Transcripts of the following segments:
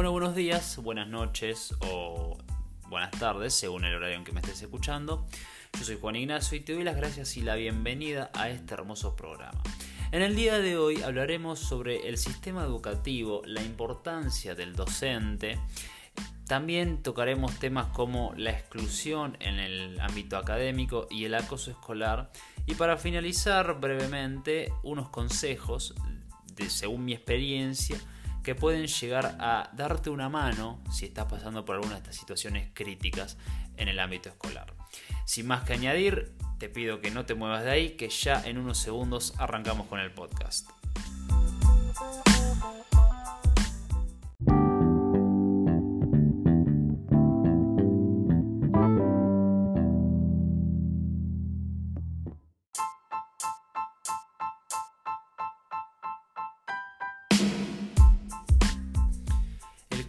Bueno, buenos días, buenas noches o buenas tardes, según el horario en que me estés escuchando. Yo soy Juan Ignacio y te doy las gracias y la bienvenida a este hermoso programa. En el día de hoy hablaremos sobre el sistema educativo, la importancia del docente. También tocaremos temas como la exclusión en el ámbito académico y el acoso escolar. Y para finalizar brevemente, unos consejos, de, según mi experiencia, que pueden llegar a darte una mano si estás pasando por alguna de estas situaciones críticas en el ámbito escolar. Sin más que añadir, te pido que no te muevas de ahí, que ya en unos segundos arrancamos con el podcast.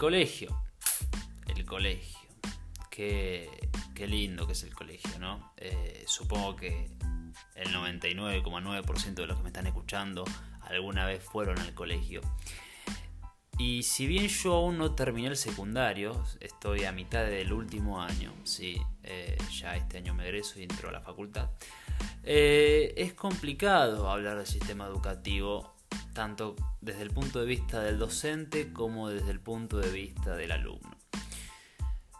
Colegio. El colegio. Qué, qué, lindo que es el colegio, ¿no? Eh, supongo que el 99,9% de los que me están escuchando alguna vez fueron al colegio. Y si bien yo aún no terminé el secundario, estoy a mitad del último año, sí, eh, ya este año me egreso y entro a la facultad, eh, es complicado hablar del sistema educativo tanto desde el punto de vista del docente como desde el punto de vista del alumno.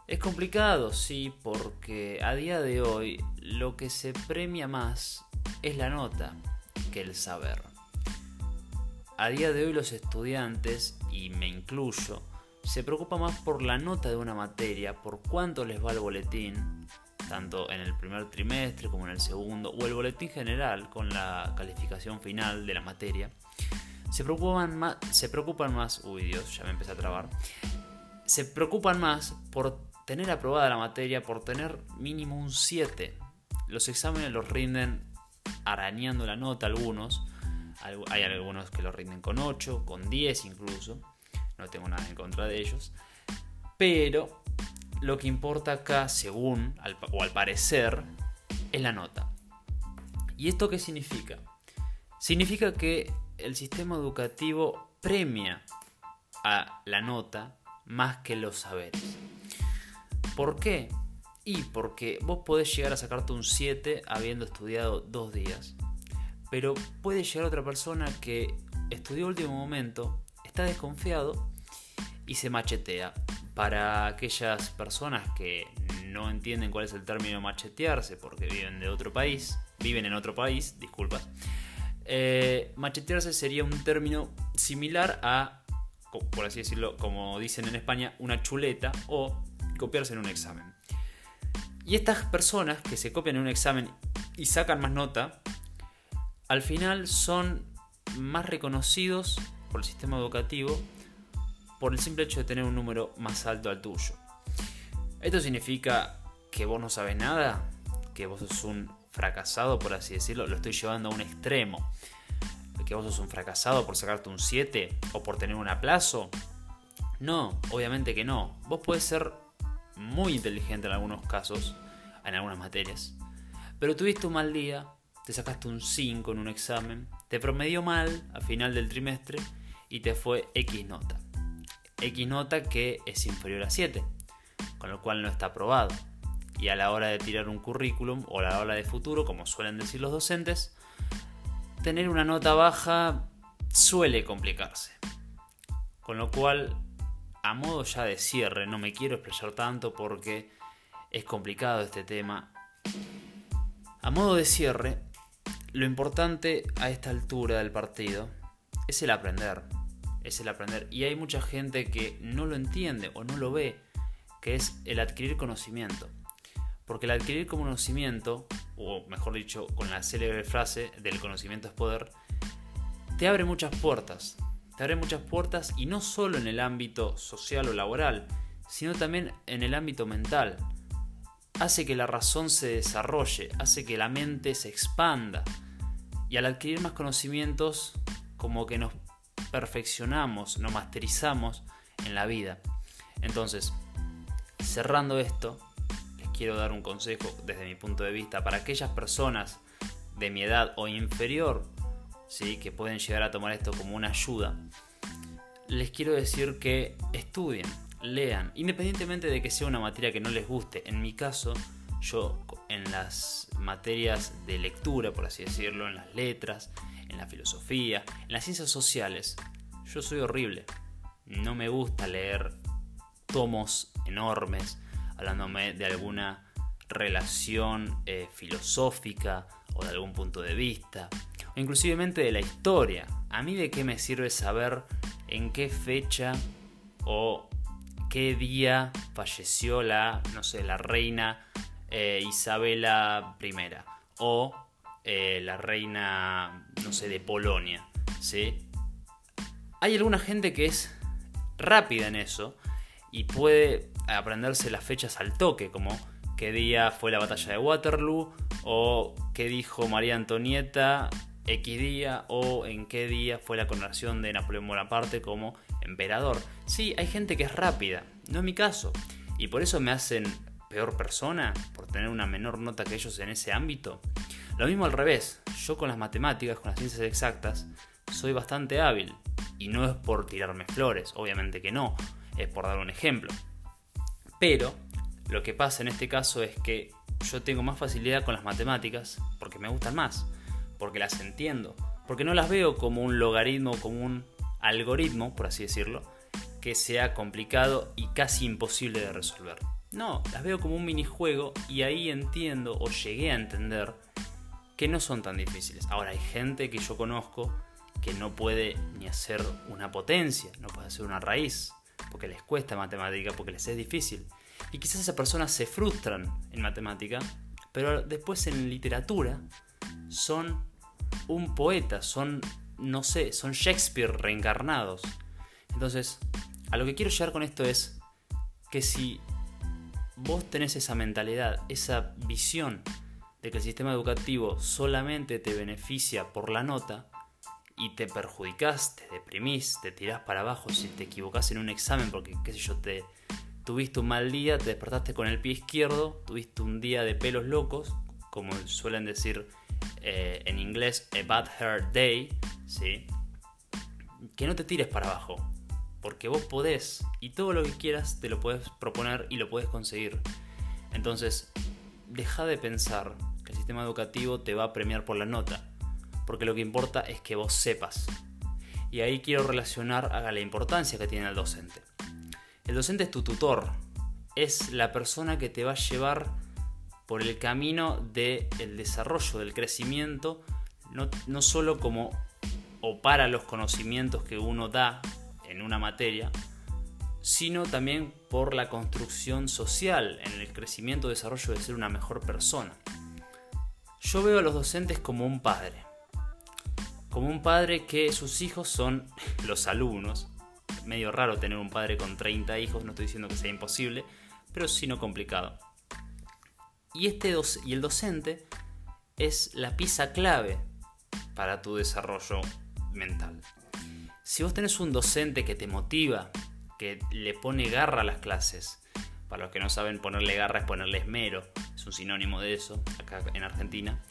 Es complicado, sí, porque a día de hoy lo que se premia más es la nota que el saber. A día de hoy los estudiantes, y me incluyo, se preocupan más por la nota de una materia, por cuánto les va el boletín, tanto en el primer trimestre como en el segundo, o el boletín general con la calificación final de la materia, se preocupan más, se preocupan más, uy Dios, ya me empecé a trabar, se preocupan más por tener aprobada la materia, por tener mínimo un 7. Los exámenes los rinden arañando la nota algunos, hay algunos que lo rinden con 8, con 10 incluso, no tengo nada en contra de ellos, pero lo que importa acá, según o al parecer, es la nota. ¿Y esto qué significa? Significa que el sistema educativo premia a la nota más que los saberes. ¿Por qué? Y porque vos podés llegar a sacarte un 7 habiendo estudiado dos días. Pero puede llegar otra persona que estudió último momento, está desconfiado y se machetea. Para aquellas personas que no entienden cuál es el término machetearse porque viven de otro país, viven en otro país, disculpa, eh, machetearse sería un término similar a, por así decirlo, como dicen en España, una chuleta o copiarse en un examen. Y estas personas que se copian en un examen y sacan más nota, al final son más reconocidos por el sistema educativo por el simple hecho de tener un número más alto al tuyo. ¿Esto significa que vos no sabes nada? ¿Que vos sos un fracasado, por así decirlo, lo estoy llevando a un extremo. Que vos sos un fracasado por sacarte un 7 o por tener un aplazo. No, obviamente que no. Vos puedes ser muy inteligente en algunos casos, en algunas materias. Pero tuviste un mal día, te sacaste un 5 en un examen, te promedió mal a final del trimestre y te fue X nota. X nota que es inferior a 7, con lo cual no está aprobado y a la hora de tirar un currículum o a la hora de futuro, como suelen decir los docentes, tener una nota baja suele complicarse. Con lo cual, a modo ya de cierre, no me quiero expresar tanto porque es complicado este tema. A modo de cierre, lo importante a esta altura del partido es el aprender. Es el aprender. Y hay mucha gente que no lo entiende o no lo ve, que es el adquirir conocimiento. Porque el adquirir conocimiento, o mejor dicho, con la célebre frase del conocimiento es poder, te abre muchas puertas. Te abre muchas puertas y no solo en el ámbito social o laboral, sino también en el ámbito mental. Hace que la razón se desarrolle, hace que la mente se expanda. Y al adquirir más conocimientos, como que nos perfeccionamos, nos masterizamos en la vida. Entonces, cerrando esto, quiero dar un consejo desde mi punto de vista para aquellas personas de mi edad o inferior, ¿sí? que pueden llegar a tomar esto como una ayuda. les quiero decir que estudien, lean, independientemente de que sea una materia que no les guste. En mi caso, yo en las materias de lectura, por así decirlo, en las letras, en la filosofía, en las ciencias sociales, yo soy horrible. No me gusta leer tomos enormes hablándome de alguna relación eh, filosófica o de algún punto de vista, o inclusivemente de la historia. A mí de qué me sirve saber en qué fecha o qué día falleció la, no sé, la reina eh, Isabela I o eh, la reina, no sé, de Polonia, ¿sí? Hay alguna gente que es rápida en eso y puede aprenderse las fechas al toque, como qué día fue la batalla de Waterloo o qué dijo María Antonieta X día o en qué día fue la coronación de Napoleón Bonaparte como emperador. Sí, hay gente que es rápida, no es mi caso. Y por eso me hacen peor persona, por tener una menor nota que ellos en ese ámbito. Lo mismo al revés, yo con las matemáticas, con las ciencias exactas, soy bastante hábil. Y no es por tirarme flores, obviamente que no, es por dar un ejemplo. Pero lo que pasa en este caso es que yo tengo más facilidad con las matemáticas porque me gustan más, porque las entiendo, porque no las veo como un logaritmo, como un algoritmo, por así decirlo, que sea complicado y casi imposible de resolver. No, las veo como un minijuego y ahí entiendo o llegué a entender que no son tan difíciles. Ahora hay gente que yo conozco que no puede ni hacer una potencia, no puede hacer una raíz, porque les cuesta matemática, porque les es difícil. Y quizás esas personas se frustran en matemática, pero después en literatura son un poeta, son, no sé, son Shakespeare reencarnados. Entonces, a lo que quiero llegar con esto es que si vos tenés esa mentalidad, esa visión de que el sistema educativo solamente te beneficia por la nota y te perjudicás, te deprimís, te tirás para abajo si te equivocás en un examen porque, qué sé yo, te tuviste un mal día, te despertaste con el pie izquierdo, tuviste un día de pelos locos, como suelen decir eh, en inglés, a bad hair day, ¿sí? que no te tires para abajo, porque vos podés y todo lo que quieras te lo puedes proponer y lo puedes conseguir. Entonces, deja de pensar que el sistema educativo te va a premiar por la nota, porque lo que importa es que vos sepas. Y ahí quiero relacionar a la importancia que tiene el docente. El docente es tu tutor, es la persona que te va a llevar por el camino del desarrollo, del crecimiento, no, no solo como o para los conocimientos que uno da en una materia, sino también por la construcción social, en el crecimiento y desarrollo de ser una mejor persona. Yo veo a los docentes como un padre, como un padre que sus hijos son los alumnos. Medio raro tener un padre con 30 hijos, no estoy diciendo que sea imposible, pero sí no complicado. Y, este y el docente es la pieza clave para tu desarrollo mental. Si vos tenés un docente que te motiva, que le pone garra a las clases, para los que no saben ponerle garra es ponerle esmero, es un sinónimo de eso acá en Argentina,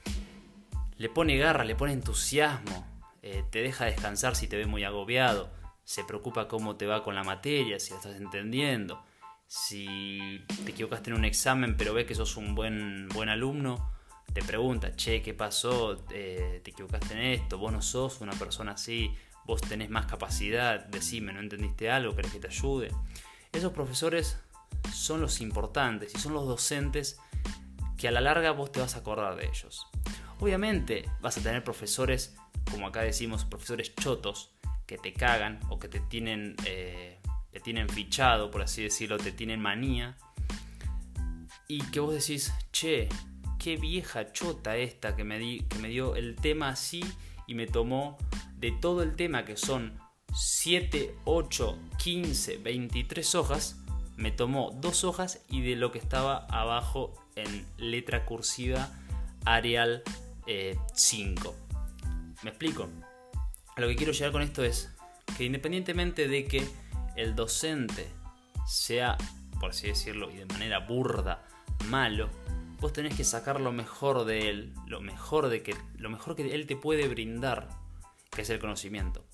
le pone garra, le pone entusiasmo, eh, te deja descansar si te ve muy agobiado, se preocupa cómo te va con la materia, si la estás entendiendo, si te equivocaste en un examen pero ves que sos un buen, buen alumno, te pregunta, che, ¿qué pasó? Eh, ¿Te equivocaste en esto? ¿Vos no sos una persona así? ¿Vos tenés más capacidad? Decime, ¿no entendiste algo? ¿Querés que te ayude? Esos profesores son los importantes y son los docentes que a la larga vos te vas a acordar de ellos. Obviamente vas a tener profesores como acá decimos, profesores chotos que te cagan o que te tienen, eh, te tienen fichado, por así decirlo, te tienen manía. Y que vos decís, che, qué vieja chota esta que me, di, que me dio el tema así y me tomó de todo el tema que son 7, 8, 15, 23 hojas, me tomó dos hojas y de lo que estaba abajo en letra cursiva Arial 5. ¿Me explico? lo que quiero llegar con esto es que independientemente de que el docente sea, por así decirlo, y de manera burda, malo, vos tenés que sacar lo mejor de él, lo mejor de que lo mejor que él te puede brindar, que es el conocimiento.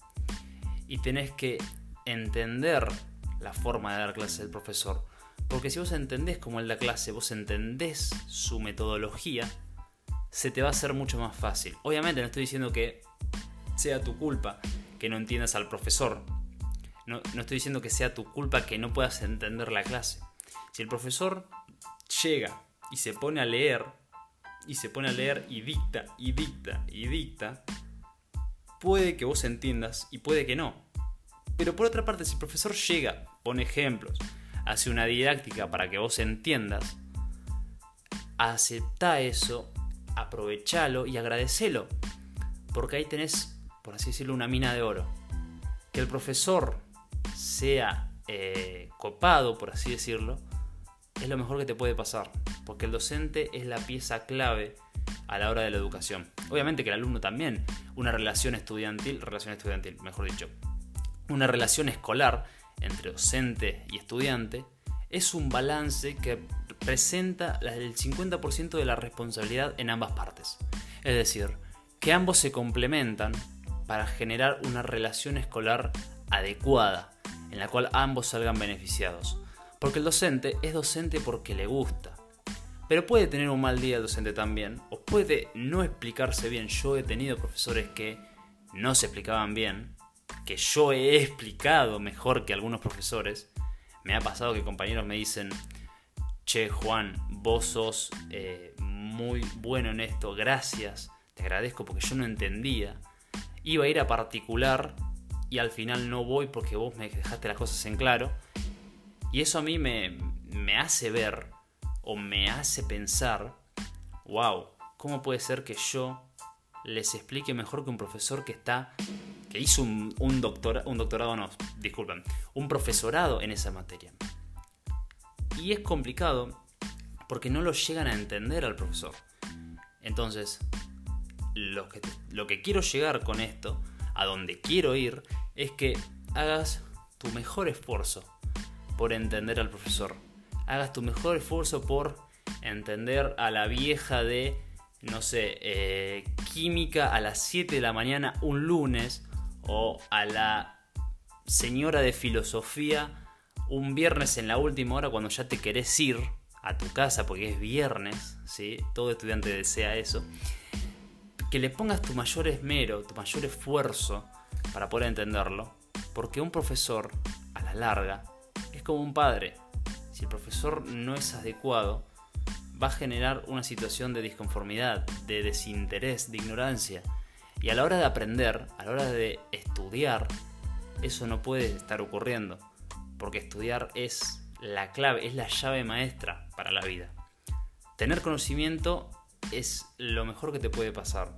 Y tenés que entender la forma de dar clase del profesor. Porque si vos entendés cómo él da clase, vos entendés su metodología, se te va a hacer mucho más fácil. Obviamente no estoy diciendo que sea tu culpa que no entiendas al profesor. No, no estoy diciendo que sea tu culpa que no puedas entender la clase. Si el profesor llega y se pone a leer, y se pone a leer y dicta, y dicta, y dicta, puede que vos entiendas y puede que no. Pero por otra parte, si el profesor llega, pone ejemplos, hace una didáctica para que vos entiendas, acepta eso, aprovechalo y agradecelo. Porque ahí tenés, por así decirlo, una mina de oro. Que el profesor sea eh, copado, por así decirlo, es lo mejor que te puede pasar. Porque el docente es la pieza clave a la hora de la educación. Obviamente que el alumno también. Una relación estudiantil, relación estudiantil, mejor dicho, una relación escolar entre docente y estudiante es un balance que presenta el 50% de la responsabilidad en ambas partes. Es decir, que ambos se complementan para generar una relación escolar adecuada, en la cual ambos salgan beneficiados. Porque el docente es docente porque le gusta. Pero puede tener un mal día el docente también, o puede no explicarse bien. Yo he tenido profesores que no se explicaban bien, que yo he explicado mejor que algunos profesores. Me ha pasado que compañeros me dicen, che Juan, vos sos eh, muy bueno en esto, gracias, te agradezco porque yo no entendía. Iba a ir a particular y al final no voy porque vos me dejaste las cosas en claro. Y eso a mí me, me hace ver o me hace pensar, wow, ¿cómo puede ser que yo les explique mejor que un profesor que está que hizo un, un, un doctorado, no, disculpen, un profesorado en esa materia. Y es complicado porque no lo llegan a entender al profesor. Entonces, lo que, lo que quiero llegar con esto, a donde quiero ir, es que hagas tu mejor esfuerzo por entender al profesor. Hagas tu mejor esfuerzo por entender a la vieja de, no sé, eh, química a las 7 de la mañana un lunes o a la señora de filosofía un viernes en la última hora cuando ya te querés ir a tu casa porque es viernes, ¿sí? todo estudiante desea eso, que le pongas tu mayor esmero, tu mayor esfuerzo para poder entenderlo, porque un profesor, a la larga, es como un padre. Si el profesor no es adecuado, va a generar una situación de disconformidad, de desinterés, de ignorancia. Y a la hora de aprender, a la hora de estudiar, eso no puede estar ocurriendo, porque estudiar es la clave, es la llave maestra para la vida. Tener conocimiento es lo mejor que te puede pasar.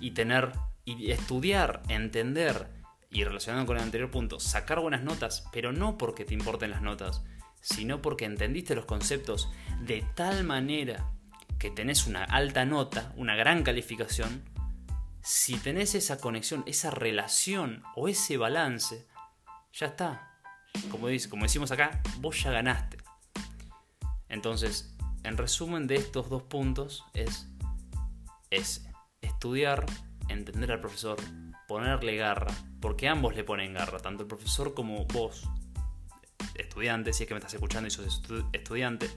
Y tener y estudiar, entender y relacionado con el anterior punto, sacar buenas notas, pero no porque te importen las notas, sino porque entendiste los conceptos de tal manera que tenés una alta nota, una gran calificación, si tenés esa conexión, esa relación o ese balance, ya está. Como, dice, como decimos acá, vos ya ganaste. Entonces, en resumen de estos dos puntos es. Estudiar, entender al profesor, ponerle garra, porque ambos le ponen garra, tanto el profesor como vos, estudiante, si es que me estás escuchando y sos estudiante.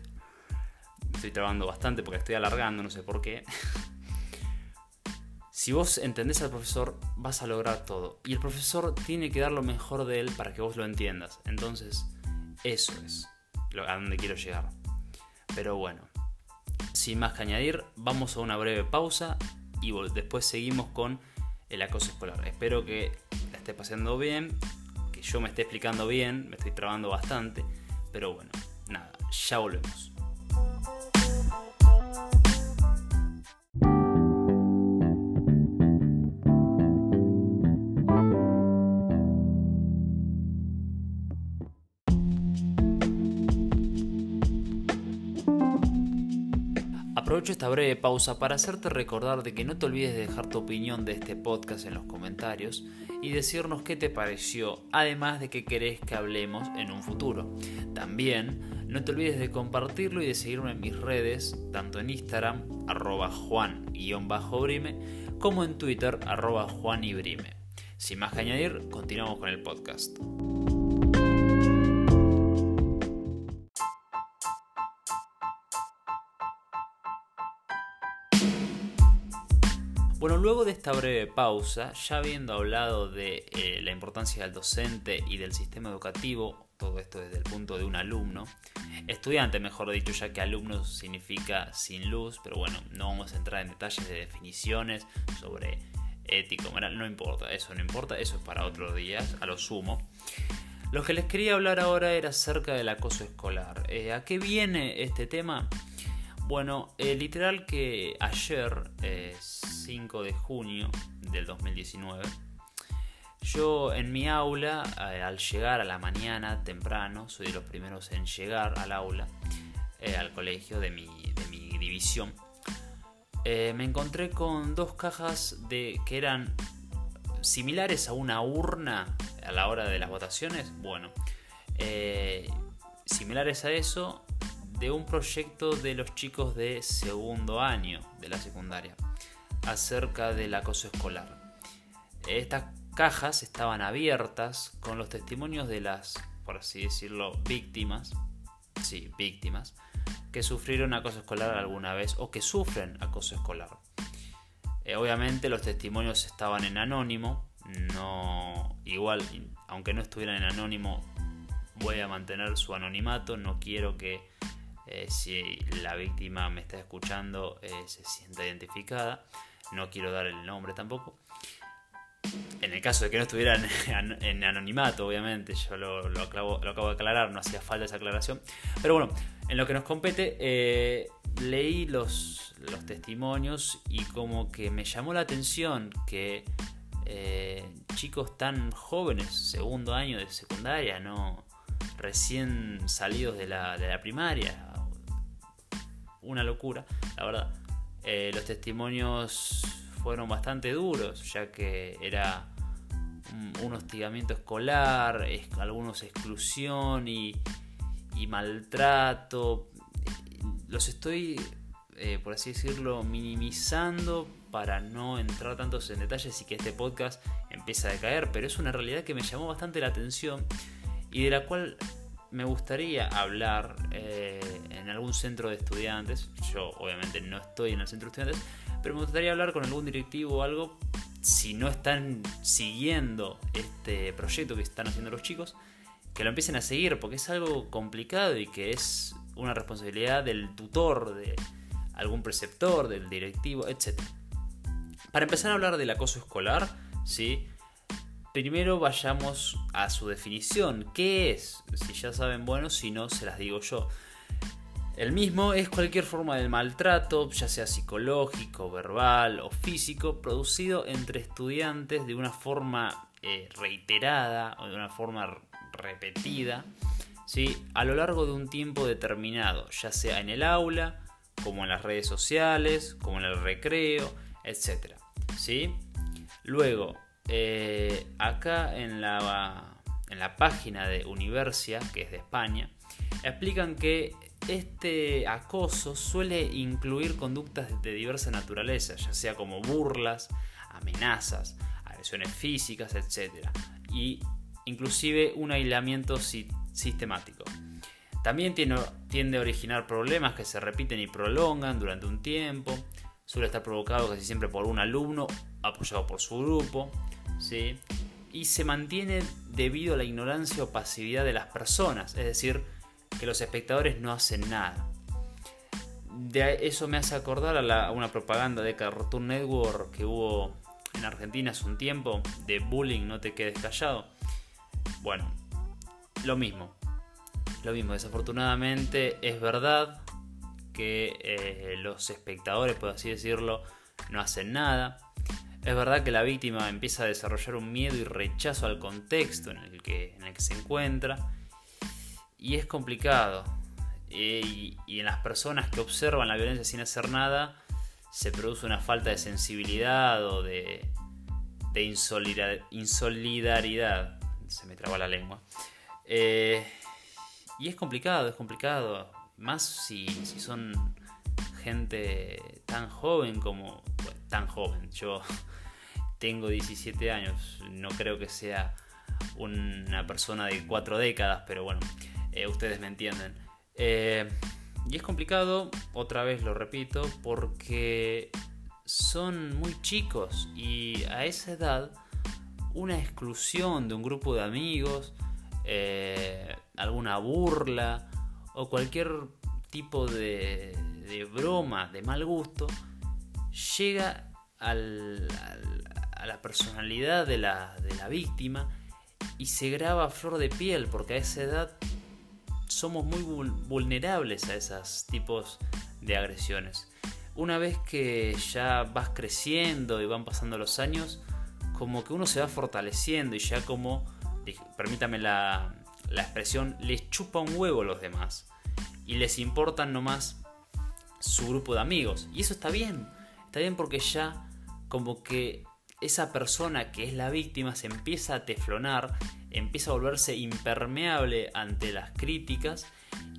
estoy trabando bastante porque estoy alargando, no sé por qué. Si vos entendés al profesor, vas a lograr todo. Y el profesor tiene que dar lo mejor de él para que vos lo entiendas. Entonces, eso es a donde quiero llegar. Pero bueno, sin más que añadir, vamos a una breve pausa y después seguimos con el acoso escolar. Espero que la esté pasando bien, que yo me esté explicando bien, me estoy trabando bastante, pero bueno, nada, ya volvemos. Esta breve pausa para hacerte recordar de que no te olvides de dejar tu opinión de este podcast en los comentarios y decirnos qué te pareció, además de que querés que hablemos en un futuro. También no te olvides de compartirlo y de seguirme en mis redes, tanto en Instagram, arroba juan-brime, como en Twitter, arroba juanibrime. Sin más que añadir, continuamos con el podcast. Bueno, luego de esta breve pausa, ya habiendo hablado de eh, la importancia del docente y del sistema educativo, todo esto desde el punto de un alumno, estudiante mejor dicho, ya que alumno significa sin luz, pero bueno, no vamos a entrar en detalles de definiciones sobre ético, moral, no importa, eso no importa, eso es para otros días, a lo sumo. Lo que les quería hablar ahora era acerca del acoso escolar. Eh, ¿A qué viene este tema? Bueno, eh, literal que ayer, 5 de junio del 2019, yo en mi aula, eh, al llegar a la mañana temprano, soy de los primeros en llegar al aula, eh, al colegio de mi, de mi división, me encontré con dos cajas de, que eran similares a una urna a la hora de las votaciones. Bueno, similares a eso, de un proyecto de los chicos de segundo año de la secundaria acerca del acoso escolar. Estas cajas estaban abiertas con los testimonios de las, por así decirlo, víctimas, sí, víctimas, que sufrieron acoso escolar alguna vez o que sufren acoso escolar. Eh, obviamente los testimonios estaban en anónimo, no igual, aunque no estuvieran en anónimo, voy a mantener su anonimato, no quiero que eh, si la víctima me está escuchando eh, se sienta identificada. No quiero dar el nombre tampoco. En el caso de que no estuvieran en anonimato, obviamente, yo lo, acabo, de aclarar, no hacía falta esa aclaración. Pero bueno, en lo que nos compete, eh, leí los, los testimonios y como que me llamó la atención que chicos tan jóvenes, segundo año de secundaria, no recién salidos de la, de la primaria, una locura, la verdad. Eh, los testimonios fueron bastante duros, ya que era un, hostigamiento escolar, algunos exclusión y, maltrato. Los estoy, eh, por así decirlo, minimizando para no entrar tantos en detalles y que este podcast empiece a decaer, pero es una realidad que me llamó bastante la atención y de la cual me gustaría hablar eh, en algún centro de estudiantes. Yo obviamente no estoy en el centro de estudiantes, pero me gustaría hablar con algún directivo o algo si no están siguiendo este proyecto que están haciendo los chicos, que lo empiecen a seguir porque es algo complicado y que es una responsabilidad del tutor, de algún preceptor, del directivo, etc. Para empezar a hablar del acoso escolar, ¿sí? Primero vayamos a su definición. ¿Qué es? Si ya saben, bueno, si no, se las digo yo. El mismo es cualquier forma de maltrato, ya sea psicológico, verbal o físico, producido entre estudiantes de una forma eh, reiterada o de una forma repetida, ¿sí? a lo largo de un tiempo determinado, ya sea en el aula, como en las redes sociales, como en el recreo, etc. ¿sí? Luego, eh, acá en la, en la página de Universia, que es de España, explican que este acoso suele incluir conductas de diversa naturaleza, ya sea como burlas, amenazas, agresiones físicas, etc. Y inclusive un aislamiento sistemático. También tiende a originar problemas que se repiten y prolongan durante un tiempo. Suele estar provocado casi siempre por un alumno apoyado por su grupo. ¿sí? y se mantiene debido a la ignorancia o pasividad de las personas, es decir, que los espectadores no hacen nada. De eso me hace acordar a, una propaganda de Cartoon Network que hubo en Argentina hace un tiempo, de bullying, no te quedes callado. Bueno, lo mismo. Lo mismo, desafortunadamente es verdad que eh, los espectadores, por así decirlo, no hacen nada. Es verdad que la víctima empieza a desarrollar un miedo y rechazo al contexto en el que, en el que se encuentra y es complicado. y, en las personas que observan la violencia sin hacer nada se produce una falta de sensibilidad o de, de insolidaridad. Se me traba la lengua. Eh, y es complicado, es complicado. Más si, si son gente tan joven como... tan joven. Yo tengo 17 años, no creo que sea una persona de cuatro décadas, pero bueno, eh, ustedes me entienden. Eh, y es complicado, otra vez lo repito, porque son muy chicos y a esa edad una exclusión de un grupo de amigos, eh, alguna burla o cualquier tipo de, broma de mal gusto llega a la personalidad de la, de la víctima y se graba a flor de piel porque a esa edad somos muy vulnerables a esos tipos de agresiones. Una vez que ya vas creciendo y van pasando los años, como que uno se va fortaleciendo y ya como, permítame la, la expresión, les chupa un huevo a los demás y les importan nomás su grupo de amigos. Y eso está bien, está bien porque ya como que esa persona que es la víctima se empieza a teflonar, empieza a volverse impermeable ante las críticas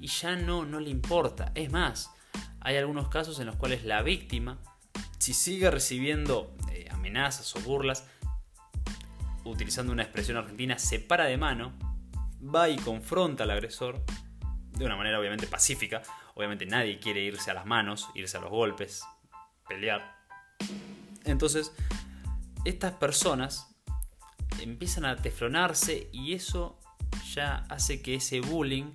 y ya no, no le importa. Es más, hay algunos casos en los cuales la víctima, si sigue recibiendo eh, amenazas o burlas, utilizando una expresión argentina, se para de mano, va y confronta al agresor de una manera obviamente pacífica. Obviamente nadie quiere irse a las manos, irse a los golpes, pelear. Entonces, estas personas empiezan a teflonarse y eso ya hace que ese bullying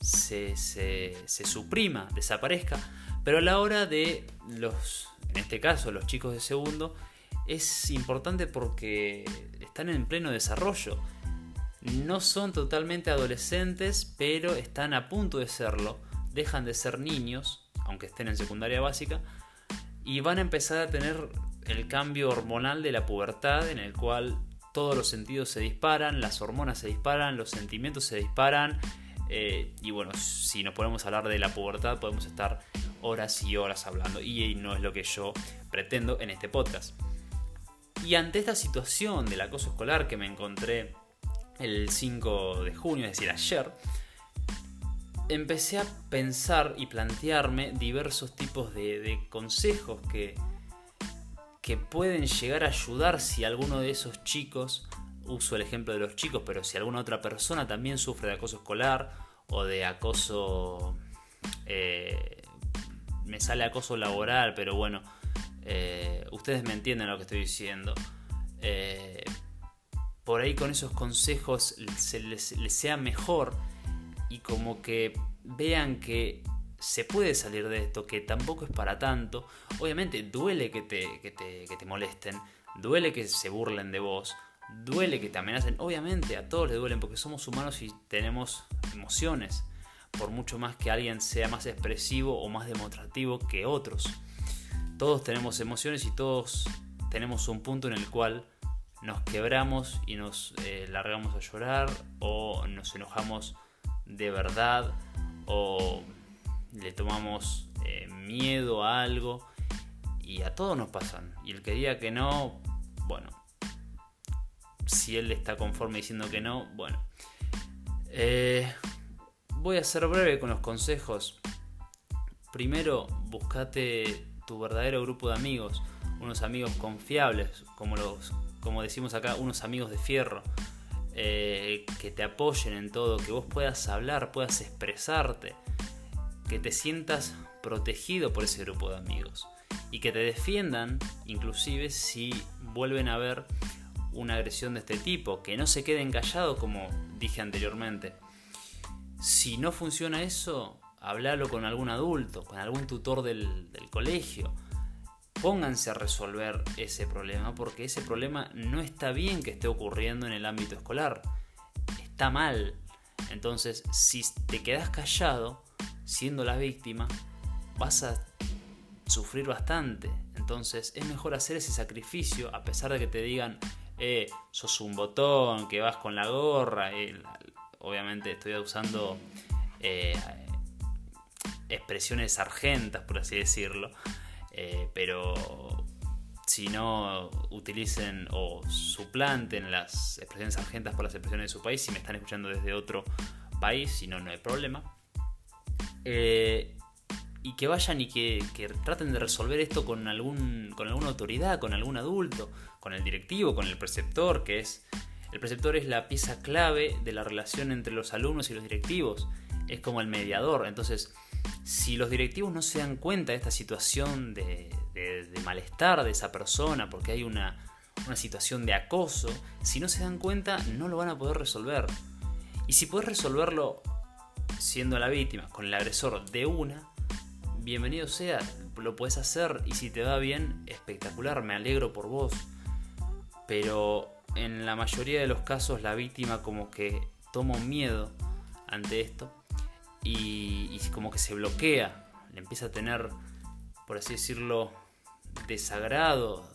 se, se, suprima, desaparezca, pero a la hora de los, en este caso, los chicos de segundo, es importante porque están en pleno desarrollo. No son totalmente adolescentes, pero están a punto de serlo. Dejan de ser niños, aunque estén en secundaria básica, y van a empezar a tener el cambio hormonal de la pubertad en el cual todos los sentidos se disparan, las hormonas se disparan, los sentimientos se disparan. Eh, y bueno, si nos ponemos a hablar de la pubertad, podemos estar horas y horas hablando. Y no es lo que yo pretendo en este podcast. Y ante esta situación del acoso escolar que me encontré el 5 de junio, es decir, ayer, empecé a pensar y plantearme diversos tipos de consejos que, que pueden llegar a ayudar si alguno de esos chicos, uso el ejemplo de los chicos, pero si alguna otra persona también sufre de acoso escolar o de acoso, eh, me sale acoso laboral, pero bueno, eh, ustedes me entienden lo que estoy diciendo. Eh, por ahí con esos consejos se les sea mejor y como que vean que se puede salir de esto, que tampoco es para tanto. Obviamente duele que te, que te, molesten, duele que se burlen de vos, duele que te amenacen. Obviamente a todos les duelen porque somos humanos y tenemos emociones, por mucho más que alguien sea más expresivo o más demostrativo que otros. Todos tenemos emociones y todos tenemos un punto en el cual nos quebramos y nos eh, largamos a llorar o nos enojamos de verdad o le tomamos eh, miedo a algo y a todos nos pasan. Y el que diga que no, bueno, si él está conforme diciendo que no, bueno. Eh, voy a ser breve con los consejos. Primero, buscate tu verdadero grupo de amigos, unos amigos confiables, como, los, como decimos acá, unos amigos de fierro, eh, que te apoyen en todo, que vos puedas hablar, puedas expresarte que te sientas protegido por ese grupo de amigos y que te defiendan inclusive si vuelven a ver una agresión de este tipo, que no se queden callados como dije anteriormente. Si no funciona eso, hablalo con algún adulto, con algún tutor del, del colegio. Pónganse a resolver ese problema porque ese problema no está bien que esté ocurriendo en el ámbito escolar. Está mal. Entonces, si te quedas callado, siendo la víctima, vas a sufrir bastante. Entonces es mejor hacer ese sacrificio a pesar de que te digan, eh, sos un botón, que vas con la gorra. obviamente estoy usando eh, expresiones sargentas, por así decirlo. Eh, pero si no utilicen o suplanten las expresiones sargentas por las expresiones de su país, si me están escuchando desde otro país, si no, no hay problema. Eh, y que vayan y que, traten de resolver esto con, algún, con alguna autoridad, con algún adulto, con el directivo, con el preceptor, que es... El preceptor es la pieza clave de la relación entre los alumnos y los directivos. Es como el mediador. Entonces, si los directivos no se dan cuenta de esta situación de, malestar de esa persona, porque hay una, una situación de acoso, si no se dan cuenta no lo van a poder resolver. Y si puedes resolverlo siendo la víctima con el agresor de una, bienvenido sea, lo puedes hacer y si te va bien, espectacular, me alegro por vos. Pero en la mayoría de los casos la víctima como que toma miedo ante esto y, como que se bloquea, le empieza a tener, por así decirlo, desagrado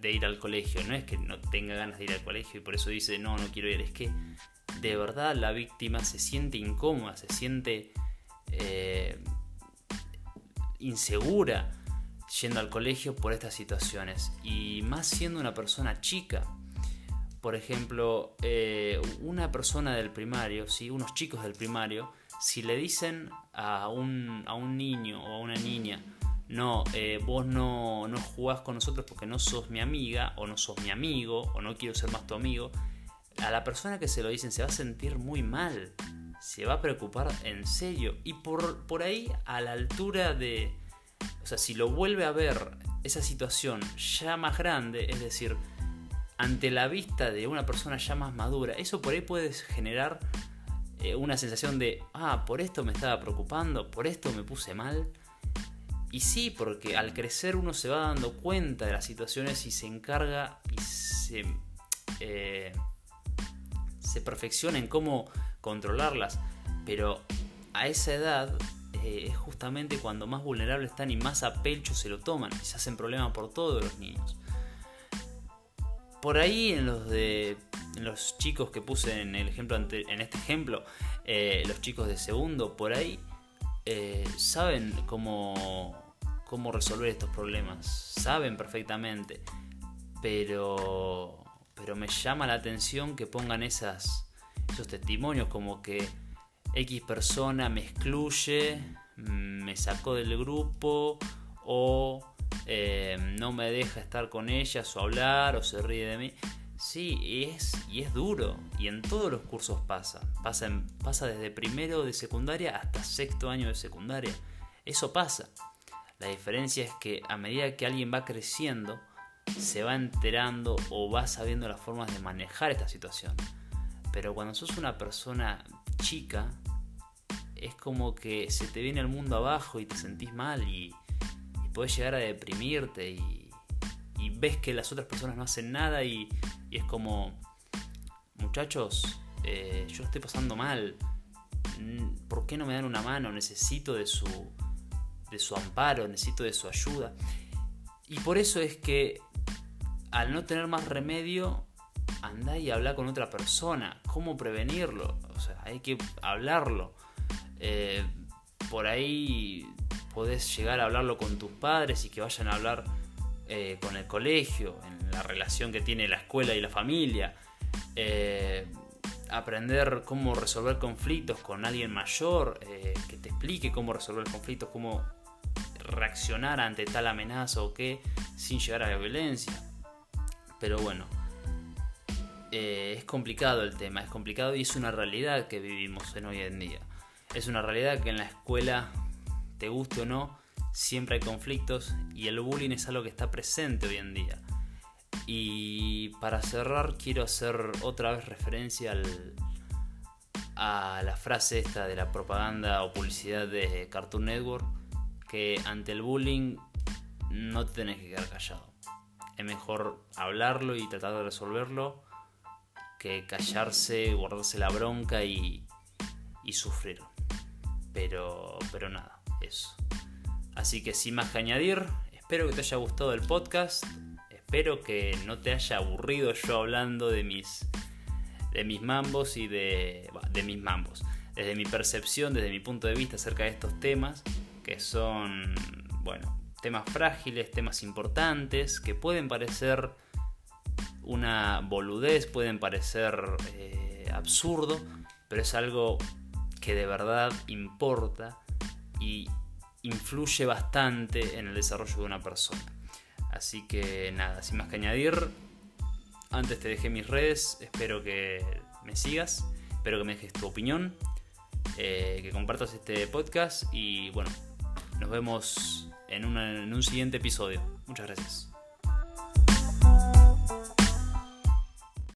de, ir al colegio. No es que no tenga ganas de ir al colegio y por eso dice, no, no quiero ir. Es que de verdad la víctima se siente incómoda, se siente eh, insegura yendo al colegio por estas situaciones. Y más siendo una persona chica. Por ejemplo, eh, una persona del primario, ¿sí? unos chicos del primario, si le dicen a un, a un niño o a una niña, no, eh, vos no, no jugás con nosotros porque no sos mi amiga o no sos mi amigo o no quiero ser más tu amigo, a la persona que se lo dicen se va a sentir muy mal, se va a preocupar en serio. Y por, por ahí a la altura de, o sea, si lo vuelve a ver esa situación ya más grande, es decir, ante la vista de una persona ya más madura, eso por ahí puede generar eh, una sensación de, ah, por esto me estaba preocupando, por esto me puse mal. Y sí, porque al crecer uno se va dando cuenta de las situaciones y se encarga y se, eh, se perfecciona en cómo controlarlas. Pero a esa edad eh, es justamente cuando más vulnerables están y más a pecho se lo toman y se hacen problemas por todos los niños. Por ahí en los de los chicos que puse en el ejemplo en este ejemplo, eh, los chicos de segundo, por ahí eh, saben cómo, cómo resolver estos problemas, saben perfectamente, pero, pero me llama la atención que pongan esas, esos testimonios como que X persona me excluye, me sacó del grupo o eh, no me deja estar con ellas o hablar o se ríe de mí. Sí, es, y es duro. Y en todos los cursos pasa. Pasa, pasa desde primero de secundaria hasta sexto año de secundaria. Eso pasa. La diferencia es que a medida que alguien va creciendo, se va enterando o va sabiendo las formas de manejar esta situación. Pero cuando sos una persona chica, es como que se te viene el mundo abajo y te sentís mal y, y puedes llegar a deprimirte y, ves que las otras personas no hacen nada y, es como, muchachos, eh, yo estoy pasando mal, mm, ¿por qué no me dan una mano? Necesito de su, de su amparo, necesito de su ayuda. Y por eso es que al no tener más remedio, anda y habla con otra persona. ¿Cómo prevenirlo? O sea, hay que hablarlo. Eh, por ahí podés llegar a hablarlo con tus padres y que vayan a hablar eh, con el colegio, en la relación que tiene la escuela y la familia. Eh, aprender cómo resolver conflictos con alguien mayor, que te explique cómo resolver conflictos, cómo reaccionar ante tal amenaza o qué, sin llegar a la violencia. Pero bueno, es complicado el tema, es complicado y es una realidad que vivimos en hoy en día. Es una realidad que en la escuela, te guste o no, siempre hay conflictos y el bullying es algo que está presente hoy en día. Y para cerrar quiero hacer otra vez referencia al, a la frase esta de la propaganda o publicidad de Cartoon Network, que ante el bullying no te tenés que quedar callado. Es mejor hablarlo y tratar de resolverlo que callarse, guardarse la bronca y, y sufrir. Pero, pero nada, eso. Así que sin más que añadir, espero que te haya gustado el podcast. Espero que no te haya aburrido yo hablando de mis, de mis mambos y de, de mis mambos. Desde mi percepción, desde mi punto de vista acerca de estos temas, que son, bueno, temas frágiles, temas importantes, que pueden parecer una boludez, pueden parecer eh, absurdo, pero es algo que de verdad importa y influye bastante en el desarrollo de una persona. Así que nada, sin más que añadir, antes te dejé mis redes, espero que me sigas, espero que me dejes tu opinión, eh, que compartas este podcast y bueno, Nos vemos en, en un siguiente episodio. Muchas gracias.